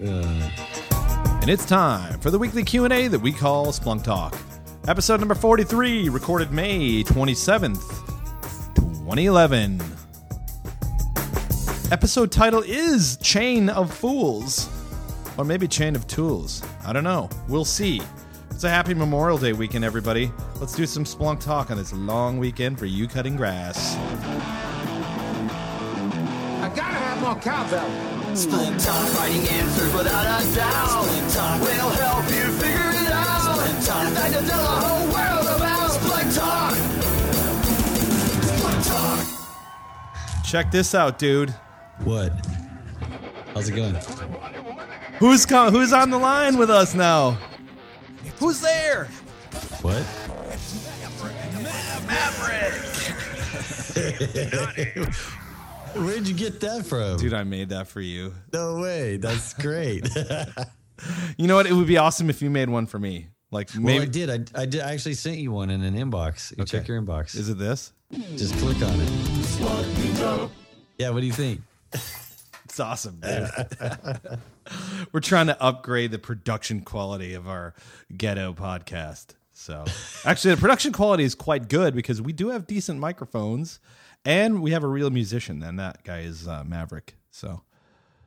And it's time for the weekly Q&A that we call Splunk Talk. Episode number 43, recorded May 27th, 2011. Episode title is Chain of Fools. Or maybe Chain of Tools. I don't know. We'll see. It's a happy Memorial Day weekend, everybody. Let's do some Splunk Talk on this long weekend for you cutting grass. I gotta more cowbell. Splunk Talk, finding answers without a doubt. Splunk Talk will help you figure it out. Splunk Talk, it's time to tell the whole world about Splunk Talk. Splunk Talk. Check this out, dude. what? How's it going? Who's co- who's on the line with us now? Who's there? What? Where'd you get that from? Dude, I made that for you. no way. That's great. You know what? It would be awesome if you made one for me. Like well, maybe I did. I, I did. I actually sent you one in an inbox. You Check your inbox. is it this? Just click on it. Yeah. What do you think? It's awesome, dude. We're trying to upgrade the production quality of our ghetto podcast. So, actually, the production quality is quite good because we do have decent microphones, and we have a real musician. And that guy is uh, Maverick. So,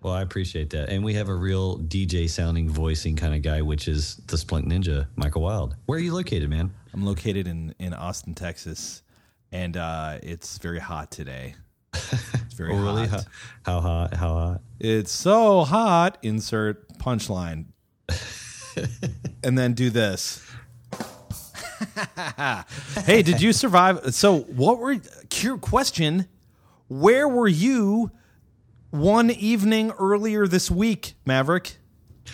Well, I appreciate that. And we have a real DJ sounding voicing kind of guy, which is the Splunk Ninja, Michael Wilde. Where are you located, man? I'm located in in Austin, Texas, and uh, it's very hot today. It's very Oh, really? hot. How, how hot? How hot? It's so hot. Insert punchline. and then do this. hey, did you survive? So, what were cure question? Where were you one evening earlier this week, Maverick?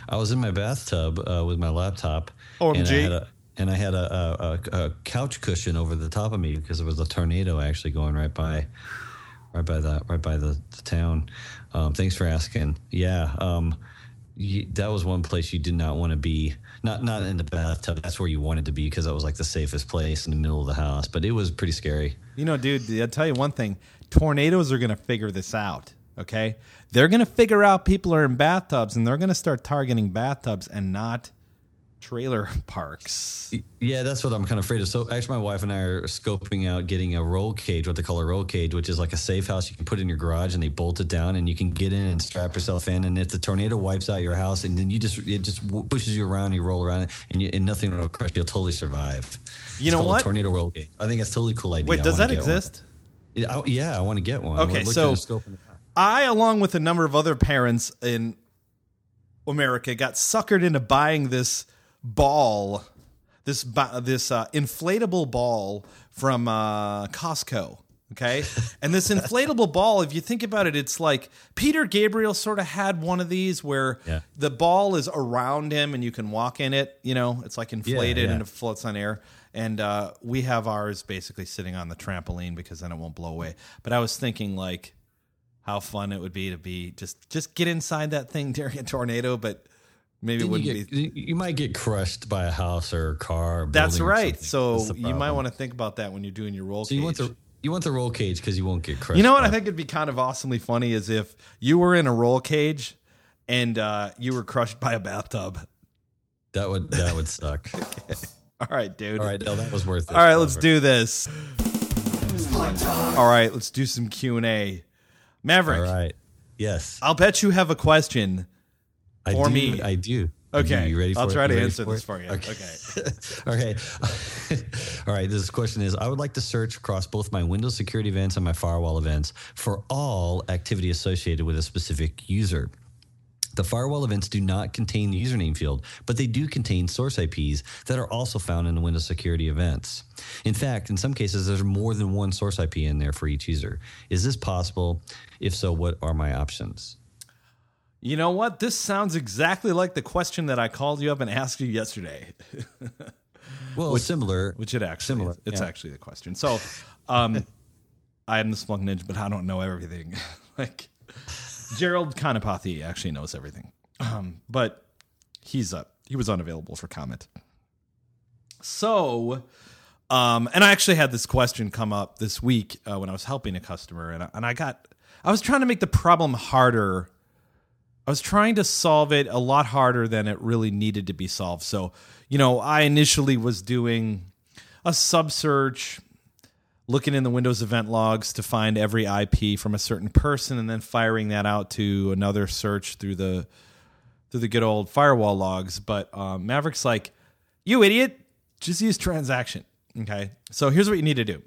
I was in my bathtub uh, with my laptop. OMG. And I had a, and I had a, a, a, a couch cushion over the top of me because there was a tornado actually going right by, right by the right by the, the town. Um, thanks for asking. Yeah, um, you, that was one place you did not want to be. Not not in the bathtub. That's where you wanted to be because that was like the safest place in the middle of the house. But it was pretty scary. You know, dude, I'll tell you one thing tornadoes are going to figure this out. Okay. They're going to figure out people are in bathtubs and they're going to start targeting bathtubs and not trailer parks. Yeah, that's what I'm kind of afraid of. So actually, my wife and I are scoping out getting a roll cage, what they call a roll cage, which is like a safe house you can put in your garage and they bolt it down and you can get in and strap yourself in. And if the tornado wipes out your house and then you just it just pushes you around, you roll around and, you, and nothing will crush, you'll totally survive. You It's know what? tornado roll cage. I think that's a totally cool idea. Wait, does that exist? Yeah, I, yeah, I want to get one. Okay, so- at scoping it out. I, along with a number of other parents in America, got suckered into buying this ball, this this uh, inflatable ball from uh, Costco. Okay, and this inflatable ball, if you think about it, it's like Peter Gabriel sort of had one of these where Yeah. the ball is around him and you can walk in it. You know, it's like inflated yeah. and it floats on air. And uh, we have ours basically sitting on the trampoline because then it won't blow away. But I was thinking like how fun it would be to be just just get inside that thing during a tornado, but maybe it wouldn't you, get, be. you- might get crushed by a house or a car. Or That's right. So That's you might want to think about that when you're doing your roll So you want cage. the you want the roll cage because you won't get crushed. You know what I think it'd be kind of awesomely funny is if you were in a roll cage and uh, you were crushed by a bathtub. That would that would suck. All right, dude. All right, that was worth it. All right, let's do this. All right, let's do some Q and A. Maverick, All right. Yes, I'll bet you have a question. I for do. me. I do. Okay, You ready for I'll it? try to answer for this it? for you. Okay. okay. All right. This question is: I would like to search across both my Windows security events and my firewall events for all activity associated with a specific user. The firewall events do not contain the username field, but they do contain source IPs that are also found in the Windows security events. In fact, in some cases, there's more than one source IP in there for each user. Is this possible? If so, what are my options? You know what? This sounds exactly like the question that I called you up and asked you yesterday, Well, similar. which it actually Similar, is. It's yeah. actually the question. So, um, I am the Splunk Ninja, but I don't know everything. like Gerald Kanapathy actually knows everything, um, but he's uh, he was unavailable for comment. So, um, and I actually had this question come up this week uh, when I was helping a customer, and I, and I got I was trying to make the problem harder I was trying to solve it a lot harder than it really needed to be solved. So, you know, I initially was doing a sub search, looking in the Windows event logs to find every IP from a certain person, and then firing that out to another search through the through the good old firewall logs. But um, Maverick's like, you idiot, just use transaction. Okay, so here's what you need to do.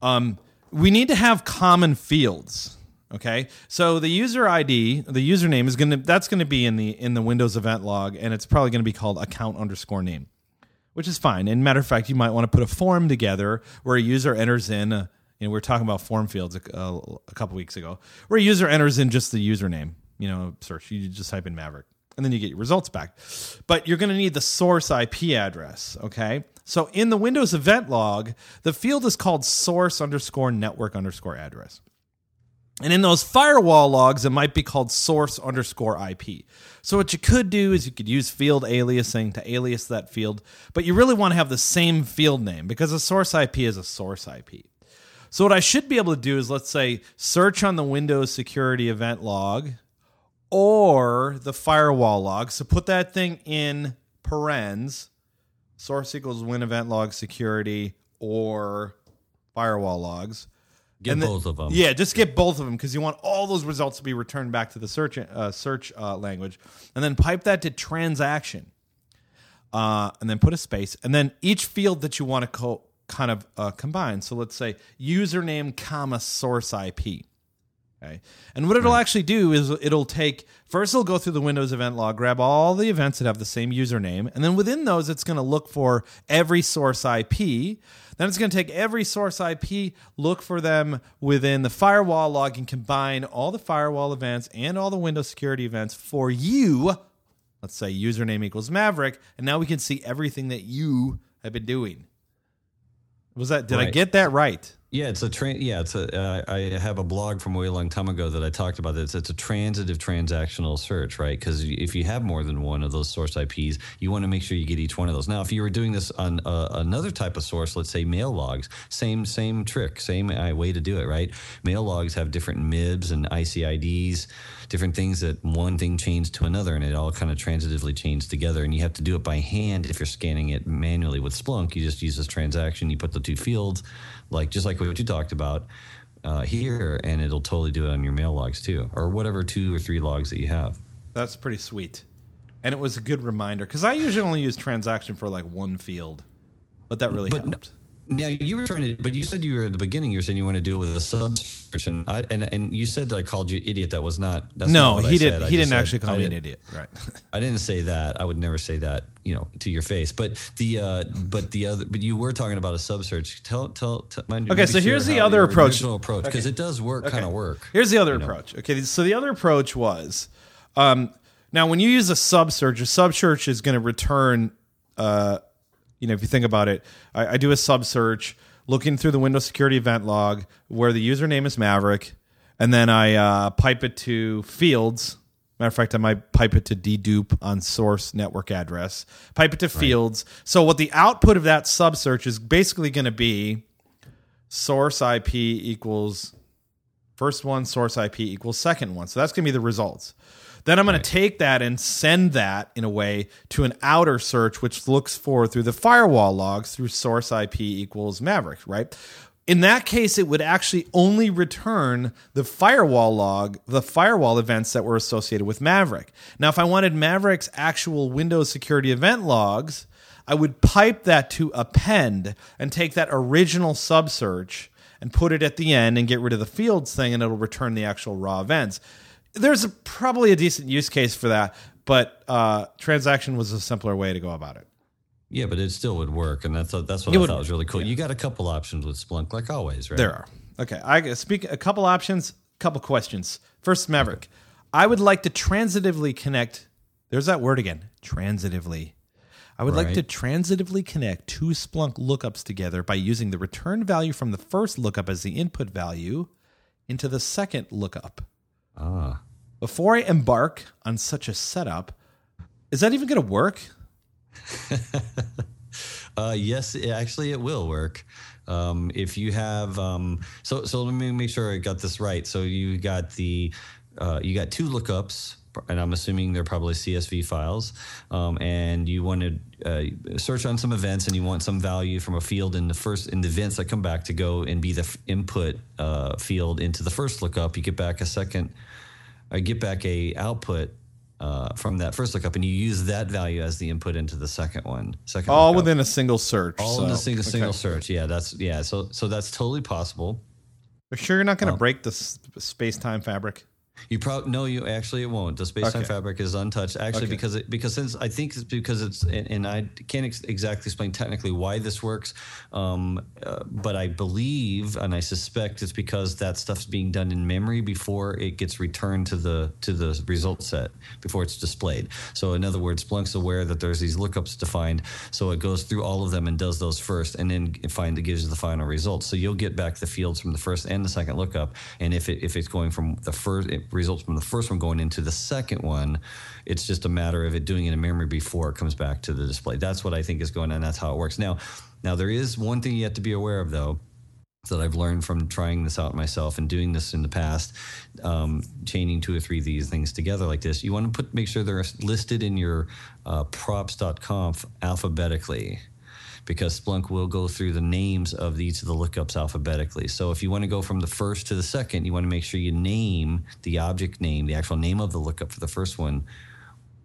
Um, we need to have common fields. Okay, so the user ID, the username is gonna that's gonna be in the in the Windows event log, and it's probably gonna be called account underscore name, which is fine. And matter of fact, you might want to put a form together where a user enters in. Uh, you know, we were talking about form fields a, a, a couple weeks ago, where a user enters in just the username. You know, search. You just type in Maverick, and then you get your results back. But you're going to need the source IP address. Okay, so in the Windows event log, the field is called source underscore network underscore address. And in those firewall logs, it might be called source underscore IP. So what you could do is you could use field aliasing to alias that field, but you really want to have the same field name because a source IP is a source IP. So what I should be able to do is let's say search on the Windows security event log or the firewall log. So put that thing in parens source equals win event log security or firewall logs. Get then- both of them. Yeah, just get both of them because you want all those results to be returned back to the search uh, search uh, language, and then pipe that to transaction, uh, and then put a space, and then each field that you want to co- kind of uh, combine. So let's say username comma source IP. Okay. And what it'll hmm. actually do is it'll take first it'll go through the Windows event log, grab all the events that have the same username, and then within those it's going to look for every source IP. Then it's going to take every source IP, look for them within the firewall log, and combine all the firewall events and all the Windows security events for you. Let's say username equals Maverick, and now we can see everything that you have been doing. Was that? Did I get that right? Yeah, it's a train. Yeah, it's a. Uh, I have a blog from way long time ago that I talked about this. It's a transitive transactional search, right? Because if you have more than one of those source IPs, you want to make sure you get each one of those. Now, if you were doing this on uh, another type of source, let's say mail logs, same same trick, same uh, way to do it, right? Mail logs have different MIDs and ICIDs, different things that one thing changed to another, and it all kind of transitively changed together. And you have to do it by hand if you're scanning it manually with Splunk. You just use this transaction. You put the two fields, like just like what you talked about uh, here, and it'll totally do it on your mail logs too, or whatever two or three logs that you have. That's pretty sweet. And it was a good reminder because I usually only use transaction for like one field, but that really But helped. Now you were trying to, but you said you were at the beginning. You were saying you want to do it with a sub search, I, and and you said that I called you idiot. That was not. That's No, not what he did. He didn't said- actually call I me an idiot. Right. I didn't say that. I would never say that, you know, to your face. But the uh but the other but you were talking about a sub search. Tell tell, tell mind you, Okay, so here's the other approach. approach because it does work kind of work. Here's the other you know. approach. Okay, so the other approach was um, now when you use a sub search, a sub search is going to return. Uh, you know, if you think about it, I, I do a sub search looking through the Windows security event log where the username is Maverick, and then I uh, pipe it to fields. Matter of fact, I might pipe it to dedupe on source network address. Pipe it to fields. So what the output of that sub search is basically going to be source IP equals first one source IP equals second one. So that's going to be the results. Then I'm going to take that and send that in a way to an outer search, which looks for through the firewall logs through source IP equals Maverick, right? In that case, it would actually only return the firewall log, the firewall events that were associated with Maverick. Now, if I wanted Maverick's actual Windows security event logs, I would pipe that to append and take that original sub search and put it at the end and get rid of the fields thing, and it'll return the actual raw events. There's a, probably a decent use case for that, but uh, transaction was a simpler way to go about it. Yeah, but it still would work, and that's that's what It I would thought was really cool. yeah. You got a couple options with Splunk, like always, right? There are. Okay, I speak a couple options, couple questions. First, Maverick, I would like to transitively connect. There's that word again, transitively. I would like to transitively connect two Splunk lookups together by using the return value from the first lookup as the input value into the second lookup. Ah, Before I embark on such a setup, is that even going to work? Uh, yes, it, actually, it will work. Um, if you have, um, so so let me make sure I got this right. So you got the, uh, you got two lookups and I'm assuming they're probably CSV files, um, and you want to uh, search on some events, and you want some value from a field in the first in the events that come back to go and be the f- input uh, field into the first lookup. You get back a second, I get back a output. Uh, from that first lookup, and you use that value as the input into the second one. Second All lookup. within a single search. all so- in a single, single okay. search. Yeah, that's yeah. So so that's totally possible. You're sure you're not going to break the s- space-time fabric? You probably no, you actually it won't. The space time Okay. fabric is untouched. Actually, Okay. because it because since I think it's because it's and, and I can't ex- exactly explain technically why this works, um, uh, but I believe and I suspect it's because that stuff's being done in memory before it gets returned to the to the result set before it's displayed. So in other words, Splunk's aware that there's these lookups defined, so it goes through all of them and does those first, and then it find it gives you the final result. So you'll get back the fields from the first and the second lookup, and if it if it's going from the first results from the first one going into the second one, it's just a matter of it doing it in memory before it comes back to the display. That's what I think is going on. That's how it works. Now, now there is one thing you have to be aware of though that I've learned from trying this out myself and doing this in the past, um, chaining two or three of these things together like this. You want to put make sure they're listed in your uh, props.conf alphabetically because Splunk will go through the names of each of the lookups alphabetically. So if you want to go from the first to the second, you want to make sure you name the object name, the actual name of the lookup for the first one,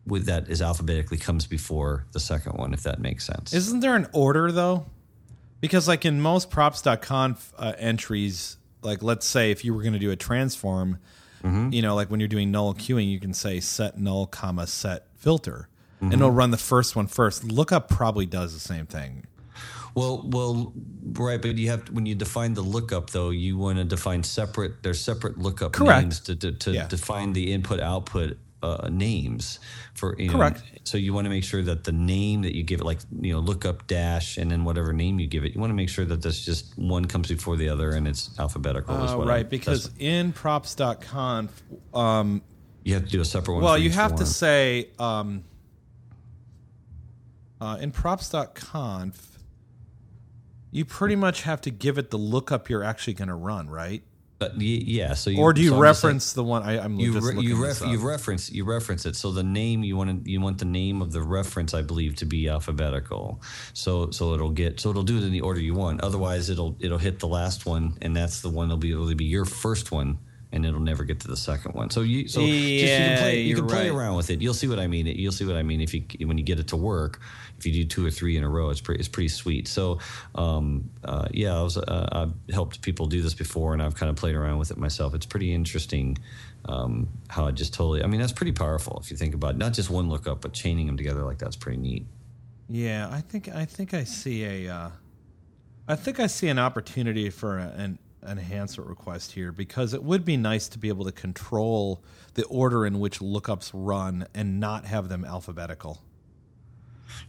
with that is alphabetically comes before the second one, if that makes sense. Isn't there an order though? Because like in most props.conf uh, entries, like let's say if you were going to do a transform, Mm-hmm. you know, like when you're doing null queuing, you can say set null comma set filter, Mm-hmm. and it'll run the first one first. Lookup probably does the same thing. Well, well, right, but you have to, when you define the lookup though, you want to define separate. There's separate lookup Correct. names to to, to Yeah. define the input output uh, names for you know, Correct. So you want to make sure that the name that you give it, like you know, lookup dash, and then whatever name you give it, you want to make sure that that's just one comes before the other and it's alphabetical. Uh, right, because that's- in props.conf, um, you have to do a separate one. well, you have to say um, uh, in props.conf, you pretty much have to give it the lookup you're actually going to run, right? But yeah. So you, or do you so saying- reference the one? I, I'm you re- looking you ref- you reference you reference it. So the name you want to you want the name of the reference, I believe, to be alphabetical. So so it'll get so it'll do it in the order you want. Otherwise, it'll it'll hit the last one, and that's the one that'll be it'll be your first one. And it'll never get to the second one. So you, so just, you can play, you can play right. around with it. You'll see what I mean. You'll see what I mean if you when you get it to work. If you do two or three in a row, it's pretty it's pretty sweet. So um, uh, yeah, I was uh, I've helped people do this before, and I've kind of played around with it myself. It's pretty interesting um, how it just totally. I mean, that's pretty powerful if you think about it. not just one lookup, but chaining them together like that's pretty neat. Yeah, I think I think I see a, uh, I think I see an opportunity for a, an enhancement request here because it would be nice to be able to control the order in which lookups run and not have them alphabetical.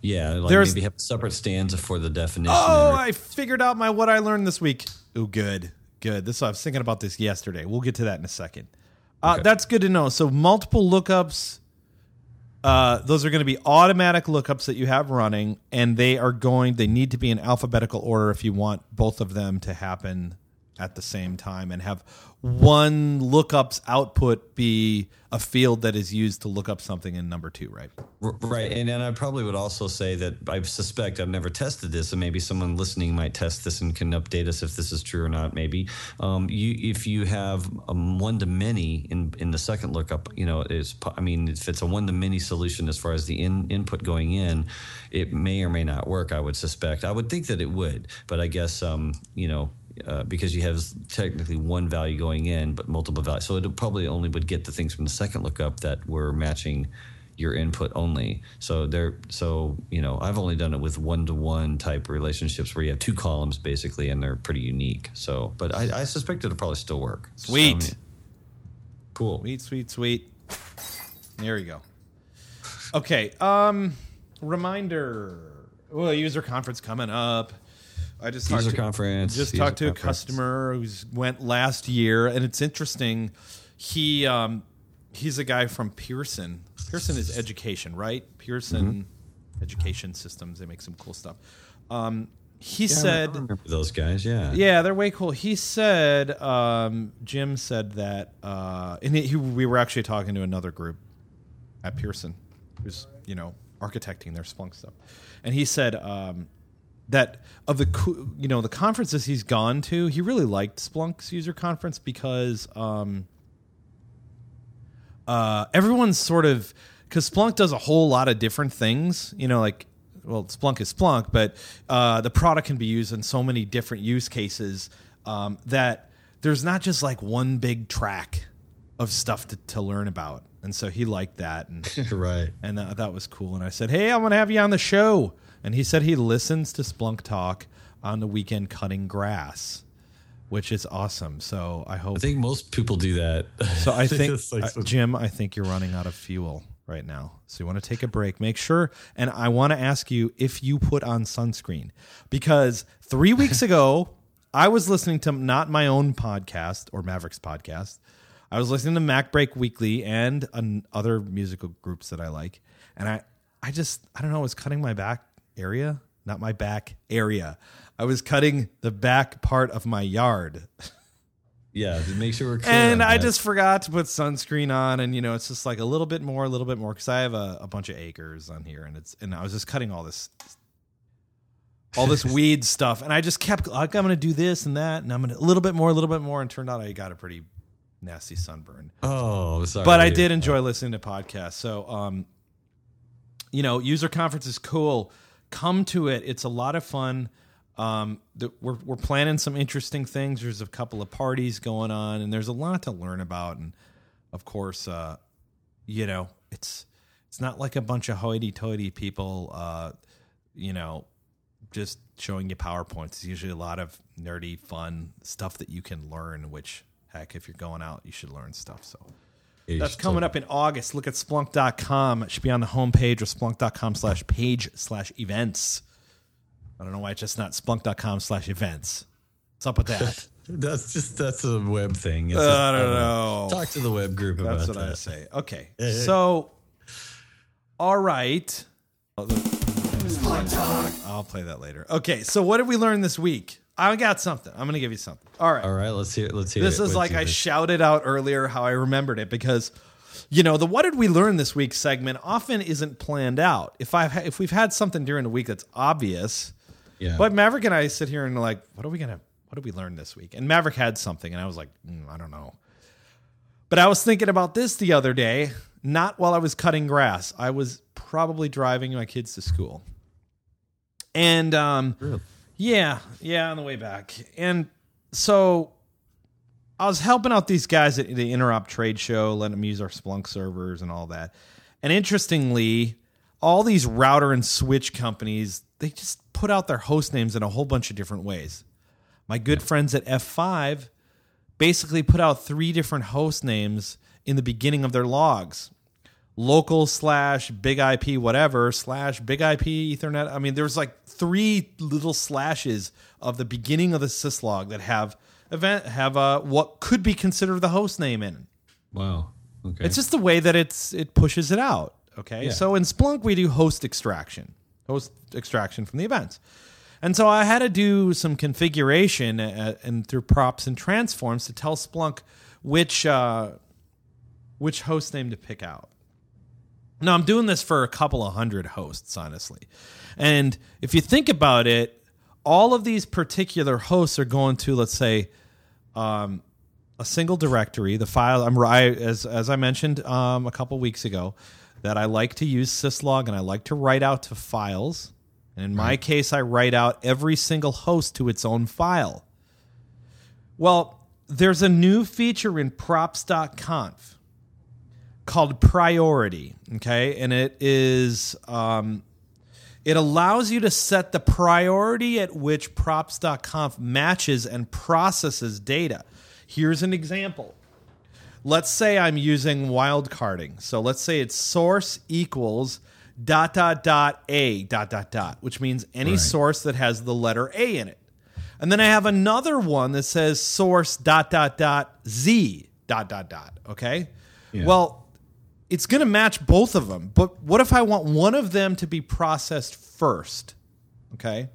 Yeah, like There's- maybe have a separate stanza for the definition. Oh, I figured out my what I learned this week. Oh, good, good. This I was thinking about this yesterday. We'll get to that in a second. Uh, Okay. That's good to know. So multiple lookups. Uh, those are going to be automatic lookups that you have running, and they are going. They need to be in alphabetical order if you want both of them to happen at the same time, and have one lookup's output be a field that is used to look up something in number two. Right. Right, and then I probably would also say that I suspect I've never tested this, and maybe someone listening might test this and can update us if this is true or not. Maybe um, you, if you have um, one to many in in the second lookup, you know, is I mean, if it's a one to many solution as far as the in, input going in, it may or may not work. I would suspect. I would think that it would, but I guess um, you know. Uh, because you have technically one value going in, but multiple values, so it probably only would get the things from the second lookup that were matching your input only. So there, so you know, I've only done it with one to one type relationships where you have two columns basically, and they're pretty unique. So, but I, I suspect it'll probably still work. So, I Sweet. mean, cool. Sweet, sweet, sweet. There you go. Okay. Um, reminder. Well, user conference coming up. I just talked User to, conference, Just talked to a customer who's went last year, and it's interesting. He um, he's a guy from Pearson. Pearson is education, right? Pearson Mm-hmm. Education Systems. They make some cool stuff. Um, he Yeah, said, those guys. Yeah. yeah, they're way cool. He said, um, Jim said that, uh, and he, we were actually talking to another group at Pearson, who's you know architecting their Splunk stuff, and he said um, that of the you know the conferences he's gone to, he really liked Splunk's user conference because um, uh, everyone's sort of because Splunk does a whole lot of different things. You know, like well, Splunk is Splunk, but uh, the product can be used in so many different use cases um, that there's not just like one big track of stuff to, to learn about. And so he liked that, and right. and that, that was cool. And I said, "Hey, I'm gonna have you on the show." And he said he listens to Splunk Talk on the weekend cutting grass, which is awesome. So I hope. I think most people do that. So I think, like uh, Jim, I think you're running out of fuel right now. So you want to take a break. Make sure, and I want to ask you if you put on sunscreen because three weeks ago I was listening to not my own podcast or Mavericks podcast. I was listening to MacBreak Weekly and an, other musical groups that I like, and I, I just, I don't know, I was cutting my back area, not my back area. I was cutting the back part of my yard. yeah, to make sure we're clear and I just forgot to put sunscreen on, and you know, it's just like a little bit more, a little bit more, because I have a, a bunch of acres on here, and it's and I was just cutting all this, all this weed stuff, and I just kept like I'm going to do this and that, and I'm going to a little bit more, a little bit more, and turned out I got a pretty nasty sunburn. Oh, sorry. But I did enjoy listening to podcasts, so um, you know, user conference is cool. Come to it; it's a lot of fun. Um, the, we're we're planning some interesting things. There's a couple of parties going on, and there's a lot to learn about. And of course, uh, you know, it's it's not like a bunch of hoity-toity people, uh, you know, just showing you PowerPoints. It's usually a lot of nerdy, fun stuff that you can learn. Which, heck, if you're going out, you should learn stuff. So. That's coming up in August. Look at splunk.com. It should be on the homepage or splunk.com slash page slash events. I don't know why it's just not splunk.com slash events. What's up with that? That's just that's a web thing. Uh, I don't know. Talk to the web group about That's what that. I say. Okay. So, all right. I'll play that later. Okay. So, what did we learn this week? I got something. I'm going to give you something. All right. All right, let's hear. Let's hear. This it. is like I yours? shouted out earlier how I remembered it because you know the what did we learn this week segment often isn't planned out. If I have if we've had something during the week that's obvious, yeah. but Maverick and I sit here and like, what are we gonna what did we learn this week? And Maverick had something, and I was like, mm, I don't know. But I was thinking about this the other day, not while I was cutting grass. I was probably driving my kids to school, and um, Really? Yeah, yeah, on the way back. And so I was helping out these guys at the Interop trade show, letting them use our Splunk servers and all that. And interestingly, all these router and switch companies, they just put out their host names in a whole bunch of different ways. My good friends at F5 basically put out three different host names in the beginning of their logs local slash big IP whatever slash big IP Ethernet. I mean, there's like three little slashes of the beginning of the syslog that have event have uh, what could be considered the host name in. wow. Okay. It's just the way that it's it pushes it out. Okay, Yeah. so in Splunk we do host extraction, host extraction from the events, and so I had to do some configuration uh, and through props and transforms to tell Splunk which uh, which host name to pick out. Now I'm doing this for a couple of hundred hosts, honestly, and if you think about it, all of these particular hosts are going to let's say um, a single directory. The file I'm I, as as I mentioned um, a couple weeks ago that I like to use syslog and I like to write out to files. And in my case, I write out every single host to its own file. Well, there's a new feature in props.conf called priority. Okay, and it is um, it allows you to set the priority at which props.conf matches and processes data. Here's an example. Let's say I'm using wildcarding. So let's say it's source equals dot dot dot a dot dot dot, which means any Right. source that has the letter A in it. And then I have another one that says source dot dot dot z dot dot dot. Okay. Yeah. Well, it's going to match both of them. But what if I want one of them to be processed first? Okay.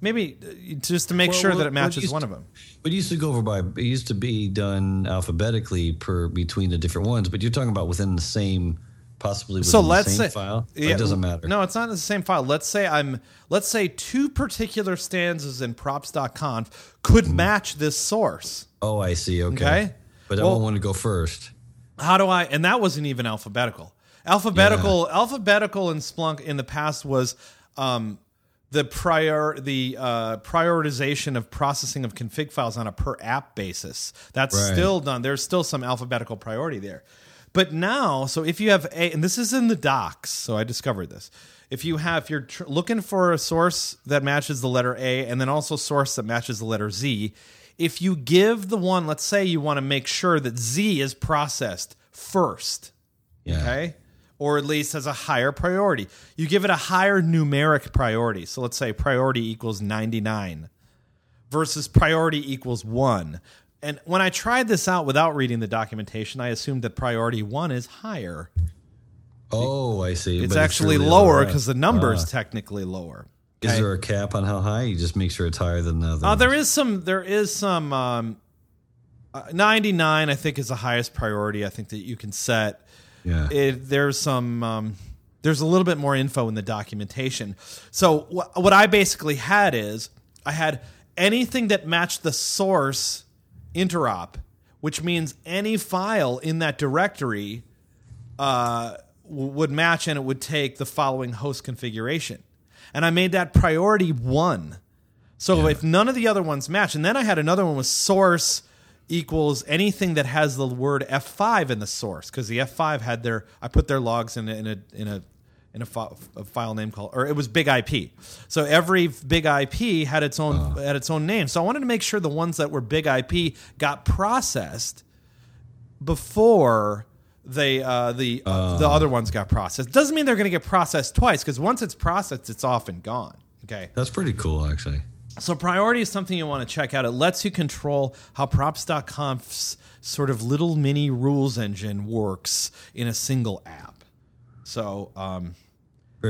Maybe uh, just to make Well, sure what- that it matches used one of them. But it used to go over by. It used to be done alphabetically per between the different ones. But you're talking about within the same possibly within so let's same say file? Or it doesn't matter. No, it's not in the same file. Let's say I'm let's say two particular stanzas in props.conf could Hmm. match this source. Oh, I see. Okay. Okay. But I Well- won't want to go first. How do I and that wasn't even alphabetical. Alphabetical alphabetical in Splunk in the past was um the prior the uh, prioritization of processing of config files on a per app basis. That's Right. still done. There's still some alphabetical priority there. But now, so if you have a, and this is in the docs, so I discovered this. If you have, if you're tr- looking for a source that matches the letter A, and then also source that matches the letter Z, if you give the one, let's say you want to make sure that Z is processed first, Yeah. okay, or at least has a higher priority, you give it a higher numeric priority. So let's say priority equals 99 versus priority equals one. And when I tried this out without reading the documentation, I assumed that priority one is higher. Oh, I see. It's But actually really lower because the number is Ah. technically lower. Is there a cap on how high? You just make sure it's higher than the other. Uh, there is some. There is some. Um, uh, Ninety nine, I think, is the highest priority. I think that you can set. Yeah. It, there's some. Um, there's a little bit more info in the documentation. So wh- what I basically had is I had anything that matched the source interop, which means any file in that directory uh, w- would match and it would take the following host configuration. And I made that priority one. So if none of the other ones match, and then I had another one with source equals anything that has the word F5 in the source, because the F5 had their, I put their logs in a, in a, in a, in a, fi- a file name called, or it was Big IP. So every Big IP had its own uh. had its own name. So I wanted to make sure the ones that were Big IP got processed before they uh, the the other ones got processed. Doesn't mean they're going to get processed twice because once it's processed, it's off and gone. Okay. That's pretty cool, actually. So priority is something you want to check out. It lets you control how props.conf's sort of little mini rules engine works in a single app. So um,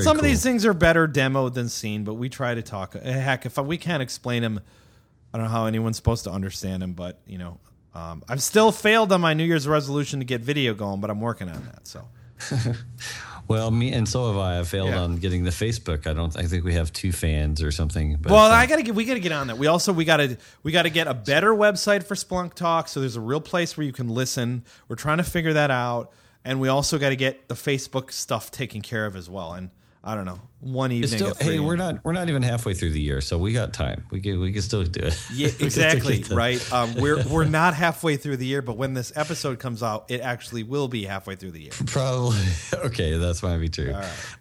some of these things are better demoed than seen, but we try to talk. eh, Heck, if we can't explain them, I don't know how anyone's supposed to understand them. But you know, um, I've still failed on my New Year's resolution to get video going, but I'm working on that. So Well, me and so have I. I failed Yeah. on getting the Facebook. I don't. I think we have two fans or something. But, Well, I gotta get we gotta get on that. We also we gotta we gotta get a better website for Splunk Talk. So there's a real place where you can listen. We're trying to figure that out, and we also got to get the Facebook stuff taken care of as well. And I don't know, one evening. still, at 3 hey, we're not. We're not even halfway through the year, so we got time. We can. We can still do it. Yeah, exactly still get done. right. Um, we're we're not halfway through the year, but when this episode comes out, it actually will be halfway through the year. Probably. Okay, that's might be true.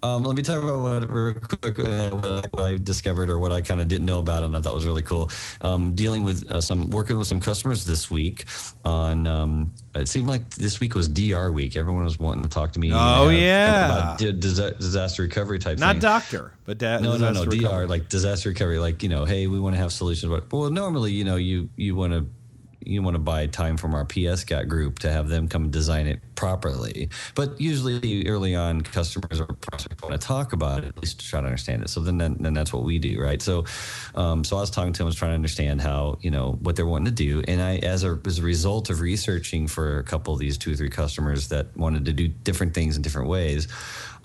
Um, let me talk about what, real quick, uh, what, I, what I discovered or what I kind of didn't know about, and I thought was really cool. Um, dealing with uh, some, working with some customers this week on. Um, it seemed like this week was DR week. Everyone was wanting to talk to me. Oh, yeah. about di- disaster recovery type. Not thing. Doctor, but da- No, no, no. DR like disaster recovery. Like you know, hey, we want to have solutions. But well, normally, you know, you you want to you want to buy time from our PSCAT group to have them come design it properly. But usually, early on, customers or prospects want to talk about it at least to try to understand it. So then, then, then that's what we do, right? So, um, so I was talking to them, I was trying to understand how you know what they're wanting to do, and I, as a as a result of researching for a couple of these two or three customers that wanted to do different things in different ways.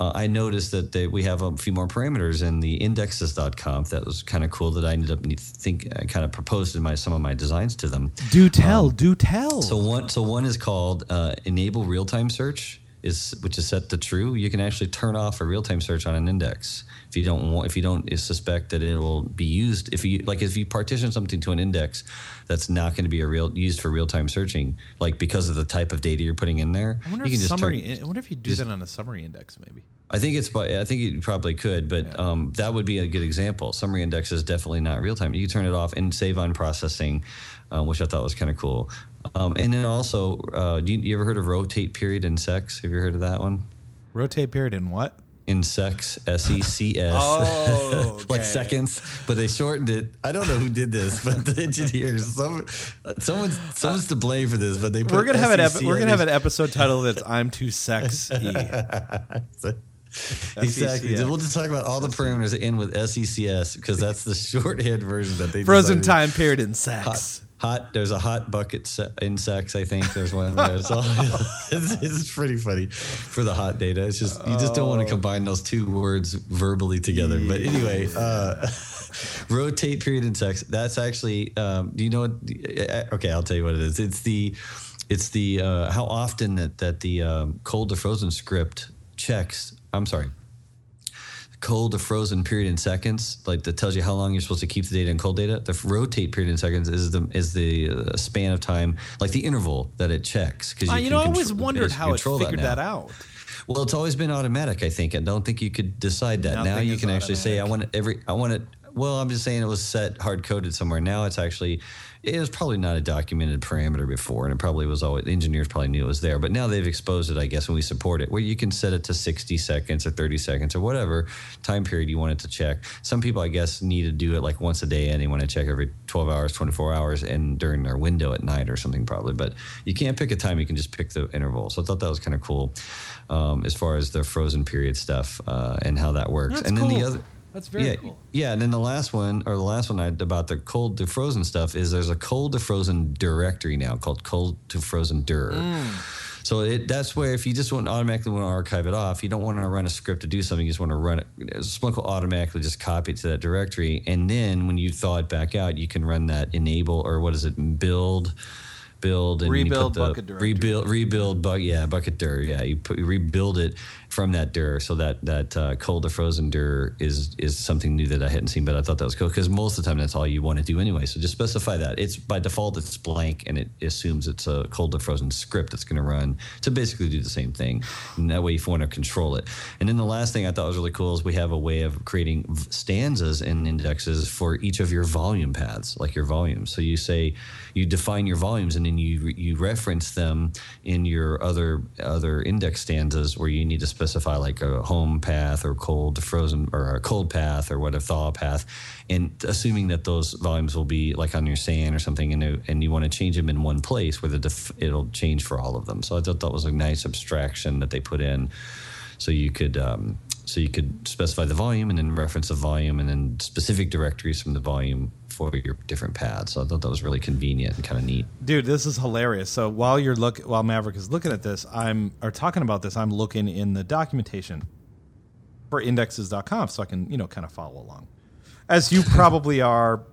Uh, I noticed that they, we have a few more parameters in the indexes.conf. That was kind of cool that I ended up think I kind of proposed in my some of my designs to them. Do tell, do tell. So one so one is called uh, enable real time search is which is set to true. You can actually turn off a real time search on an index if you don't want if you don't suspect that it will be used if you like if you partition something to an index that's not going to be a real used for real time searching like because of the type of data you're putting in there. I wonder you if can just turn- I wonder if you do that on a summary index, maybe. I think it's, by- I think you probably could, but um, that would be a good example. Summary index is definitely not real time. You can turn it off and save on processing, uh, which I thought was kind of cool. Um, and then also, uh, do you, you ever heard of rotate period in sex? Have you heard of that one? Rotate period in what? In sex, S E C S. Oh, like seconds, but they shortened it. I don't know who did this, but the engineers, some, someone's, someone's to blame for this. But they put We're gonna have an ep- SEC we're gonna have an episode title that's "I'm Too Sexy." Exactly. We'll just talk about all the parameters that end with SECS because that's the shorthand version that they Frozen decided. time period in sex. Hot. There's a hot bucket se- in sex. I think there's one there. So it's, it's pretty funny for the hot data. It's just you just don't want to combine those two words verbally together. But anyway, uh, rotate period in sex. That's actually. Um, do you know what? Okay, I'll tell you what it is. It's the. It's the uh, how often that that the um, cold to frozen script checks. I'm sorry cold to frozen period in seconds, like that tells you how long you're supposed to keep the data in cold data. The rotate period in seconds is the is the uh, span of time, like the interval that it checks. Because Uh, you know, I always wondered how it figured that, now. out. Well, it's always been automatic. I think. I don't think you could decide that. now you can actually say, "I want it every. I want it." Well, I'm just saying it was set hard coded somewhere. Now it's actually. It was probably not a documented parameter before, and it probably was always. The engineers probably knew it was there, but now they've exposed it. I guess when we support it, where you can set it to 60 seconds or 30 seconds or whatever time period you want it to check. Some people, I guess, need to do it like once a day, and they want to check every 12 hours, 24 hours, and during their window at night or something probably. But you can't pick a time; you can just pick the interval. So I thought that was kind of cool, um, as far as the frozen period stuff uh, and how that works. That's and then the cool. other. That's very yeah, cool. Yeah, and then the last one, or the last one I, about the cold to frozen stuff is there's a cold to frozen directory now called cold to frozen dir. Mm. So it, that's where if you just want automatically want to archive it off, you don't want to run a script to do something. You just want to run it. Splunk will automatically just copy it to that directory, and then when you thaw it back out, you can run that enable or what is it build. Build and Rebuild the bucket directory. rebuild rebuild bu- yeah bucket dir yeah you put you rebuild it from that dir so that that uh, cold to frozen dir is is something new that I hadn't seen but I thought that was cool because most of the time that's all you want to do anyway so just specify that. It's by default it's blank and it assumes it's a cold to frozen script that's going to run to basically do the same thing and that way if you want to control it. And then the last thing I thought was really cool is we have a way of creating stanzas and indexes for each of your volume paths like your volumes. So you say you define your volumes and then you you reference them in your other other index stanzas where you need to specify like a home path or cold to frozen or a cold path or what a thaw path. And assuming that those volumes will be like on your SAN or something and, and you want to change them in one place where the def- it'll change for all of them. So I thought that was a nice abstraction that they put in so you could um, so you could specify the volume and then reference the volume and then specific directories from the volume for your different paths. So I thought that was really convenient and kind of neat. Dude, this is hilarious. So while you're look while Maverick is looking at this, I'm or talking about this, I'm looking in the documentation for indexes.conf so I can, you know, kind of follow along. As you probably are,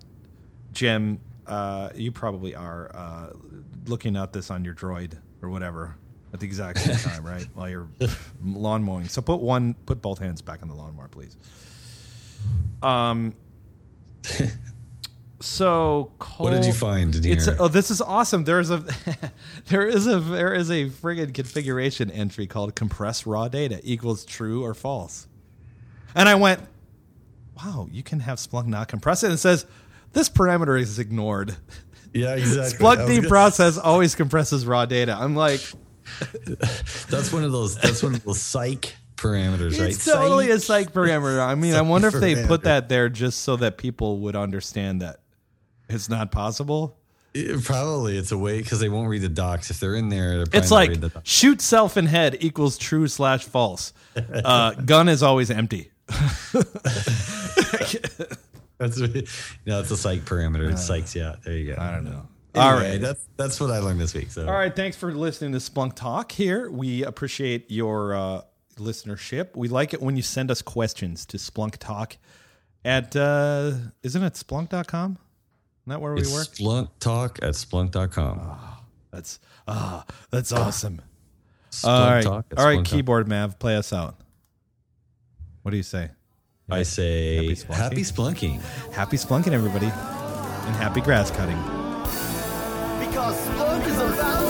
Jim, uh, you probably are uh, looking at this on your droid or whatever at the exact same time, right? While you're lawn mowing. So put one put both hands back on the lawnmower, please. Um so What did you find here? oh, this is awesome. There's a there is a there is a friggin' configuration entry called compress raw data equals true or false. And I went, wow, you can have Splunk not compress it. And it says this parameter is ignored. yeah, exactly. splunkd process always compresses raw data. I'm like, That's one of those. That's one of those psych parameters, right? totally Psych. a psych parameter. I mean, I wonder if they put that there just so that people would understand that it's not possible. It- probably it's a way because they won't read the docs if they're in there. They're probably It's like shoot self in head equals true slash false. Uh, gun is always empty. That's no, it's a psych parameter. It's psychs Yeah. There you go. I don't know. Anyway, All right. that's that's what I learned this week. So All right. Thanks for listening to Splunk Talk here. We appreciate your uh, listenership. We like it when you send us questions to Splunk Talk at, uh, isn't it splunk.com? Isn't that where we it's work? Splunk Talk at Splunk.com. That's, ah, that's awesome. Splunk All right. Talk at All right. Splunk.com. Keyboard Mav, play us out. What do you say? I say Happy Splunking? happy splunking. Happy Splunking, everybody. And happy grass cutting. Because Splunk is about